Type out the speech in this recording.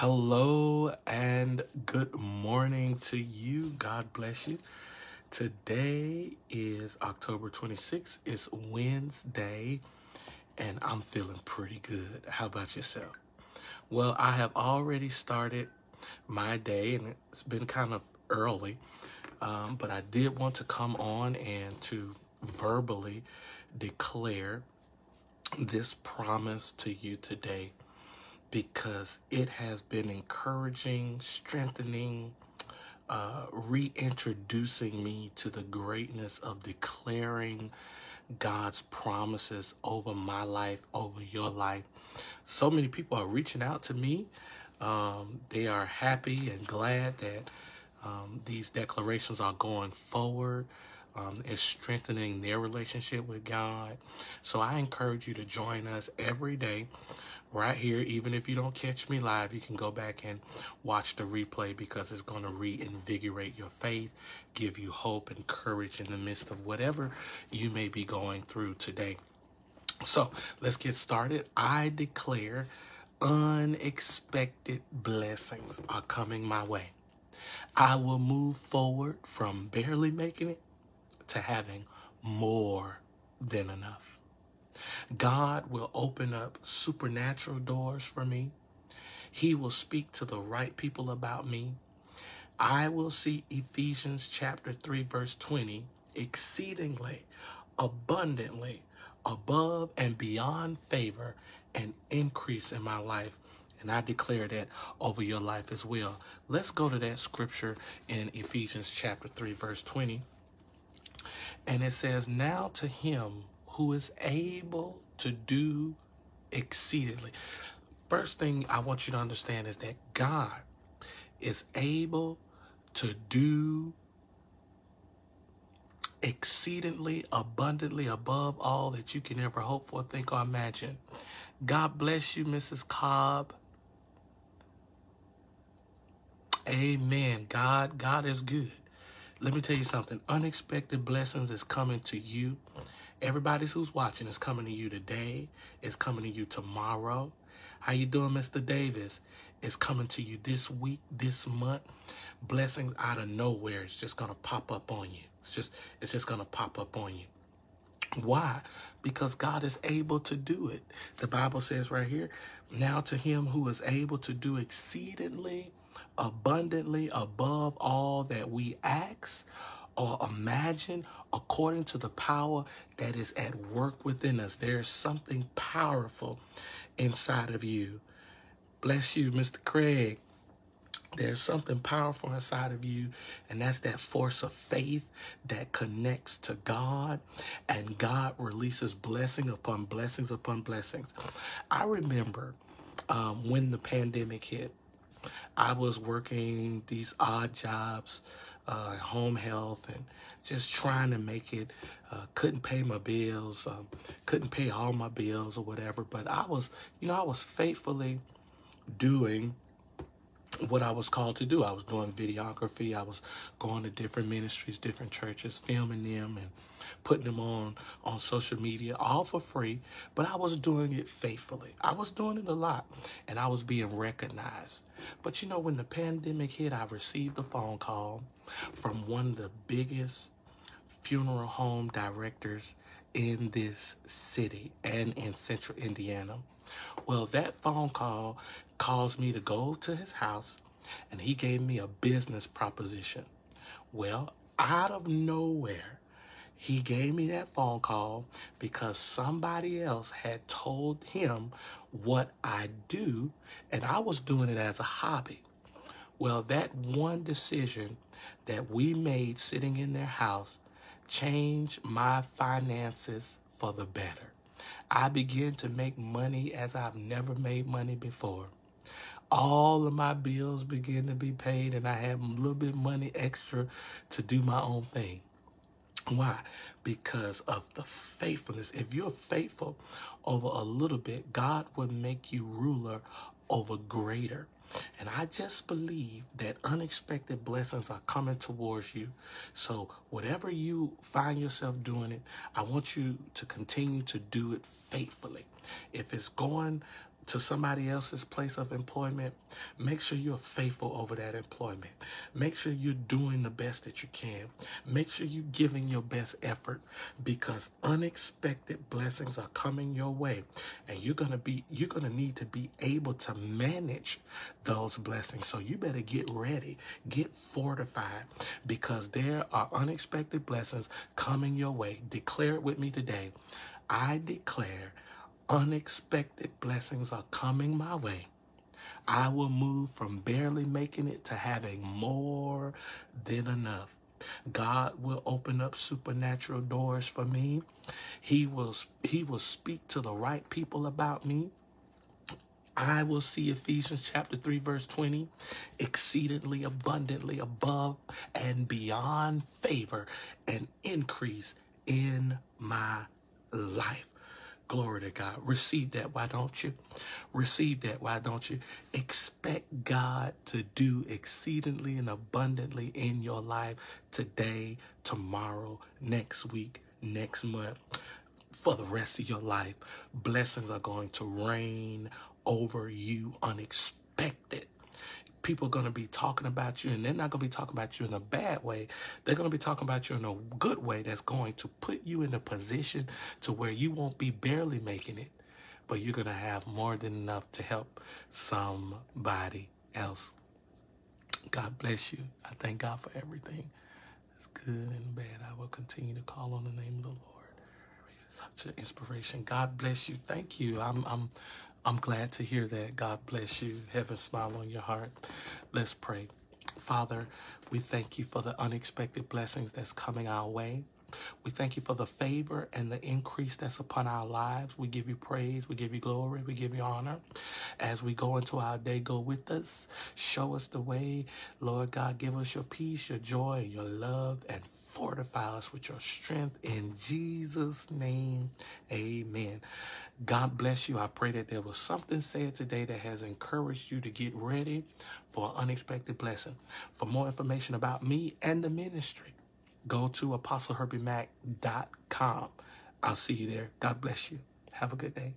Hello and good morning to you. God bless you. Today is October 26th. It's Wednesday and I'm feeling pretty good. How about yourself? Well, I have already started my day and it's been kind of early, um, but I did want to come on and to verbally declare this promise to you today because it has been encouraging, strengthening, uh, reintroducing me to the greatness of declaring God's promises over my life, over your life. So many people are reaching out to me. Um, they are happy and glad that um, these declarations are going forward. Um, it's strengthening their relationship with God. So I encourage you to join us every day right here. Even if you don't catch me live, you can go back and watch the replay because it's going to reinvigorate your faith, give you hope and courage in the midst of whatever you may be going through today. So let's get started. I declare unexpected blessings are coming my way. I will move forward from barely making it to having more than enough. God will open up supernatural doors for me. He will speak to the right people about me. I will see Ephesians chapter 3 verse 20 exceedingly abundantly above and beyond favor and increase in my life. And I declare that over your life as well. Let's go to that scripture in Ephesians chapter 3 verse 20. And it says, Now to him who is able to do exceedingly. First thing I want you to understand is that God is able to do exceedingly abundantly above all that you can ever hope for, think, or imagine. God bless you, Mrs. Cobb. Amen. God, God is good. Let me tell you something. Unexpected blessings is coming to you. Everybody who's watching is coming to you today. It's coming to you tomorrow. How you doing, Mr. Davis? It's coming to you this week, this month. Blessings out of nowhere. It's just gonna pop up on you. It's just it's just gonna pop up on you. Why? Because God is able to do it. The Bible says right here, now to him who is able to do exceedingly abundantly above all that we ask or imagine according to the power that is at work within us. There is something powerful inside of you. Bless you, Mr. Craig. There's something powerful inside of you, and that's that force of faith that connects to God, and God releases blessing upon blessings upon blessings. I remember um, when the pandemic hit, I was working these odd jobs, uh, home health, and just trying to make it. Uh, couldn't pay my bills, um, couldn't pay all my bills or whatever. But I was, you know, I was faithfully doing what I was called to do. I was doing videography. I was going to different ministries, different churches, filming them and putting them on on social media, all for free. But I was doing it faithfully. I was doing it a lot, and I was being recognized. But you know, when the pandemic hit, I received a phone call from one of the biggest funeral home directors in this city and in central Indiana. Well, that phone call caused me to go to his house and he gave me a business proposition. Well, out of nowhere, he gave me that phone call because somebody else had told him what I do, and I was doing it as a hobby. Well, that one decision that we made sitting in their house changed my finances for the better. I began to make money as I've never made money before. All of my bills began to be paid, and I had a little bit money extra to do my own thing. Why? Because of the faithfulness. If you're faithful over a little bit, God will make you ruler over greater. And I just believe that unexpected blessings are coming towards you. So, whatever you find yourself doing it, I want you to continue to do it faithfully. If it's going to somebody else's place of employment, make sure you're faithful over that employment. Make sure you're doing the best that you can. Make sure you're giving your best effort because unexpected blessings are coming your way and you're going to be you're going to need to be able to manage those blessings. So you better get ready, get fortified because there are unexpected blessings coming your way. Declare it with me today. I declare unexpected blessings are coming my way. I will move from barely making it to having more than enough. God will open up supernatural doors for me. He will he will speak to the right people about me. I will see Ephesians chapter 3 verse 20 exceedingly abundantly above and beyond favor and increase in my life. Glory to God. Receive that. Why don't you? Receive that. Why don't you? Expect God to do exceedingly and abundantly in your life today, tomorrow, next week, next month, for the rest of your life. Blessings are going to rain over you unexpected people are going to be talking about you and they're not going to be talking about you in a bad way. They're going to be talking about you in a good way that's going to put you in a position to where you won't be barely making it, but you're going to have more than enough to help somebody else. God bless you. I thank God for everything. It's good and bad. I will continue to call on the name of the Lord. An inspiration. God bless you. Thank you. I'm I'm I'm glad to hear that. God bless you. Heaven smile on your heart. Let's pray. Father, we thank you for the unexpected blessings that's coming our way. We thank you for the favor and the increase that's upon our lives. We give you praise. We give you glory. We give you honor. As we go into our day, go with us. Show us the way. Lord God, give us your peace, your joy, your love, and fortify us with your strength. In Jesus' name, amen. God bless you. I pray that there was something said today that has encouraged you to get ready for an unexpected blessing. For more information about me and the ministry, go to apostlehirbymac.com. I'll see you there. God bless you. Have a good day.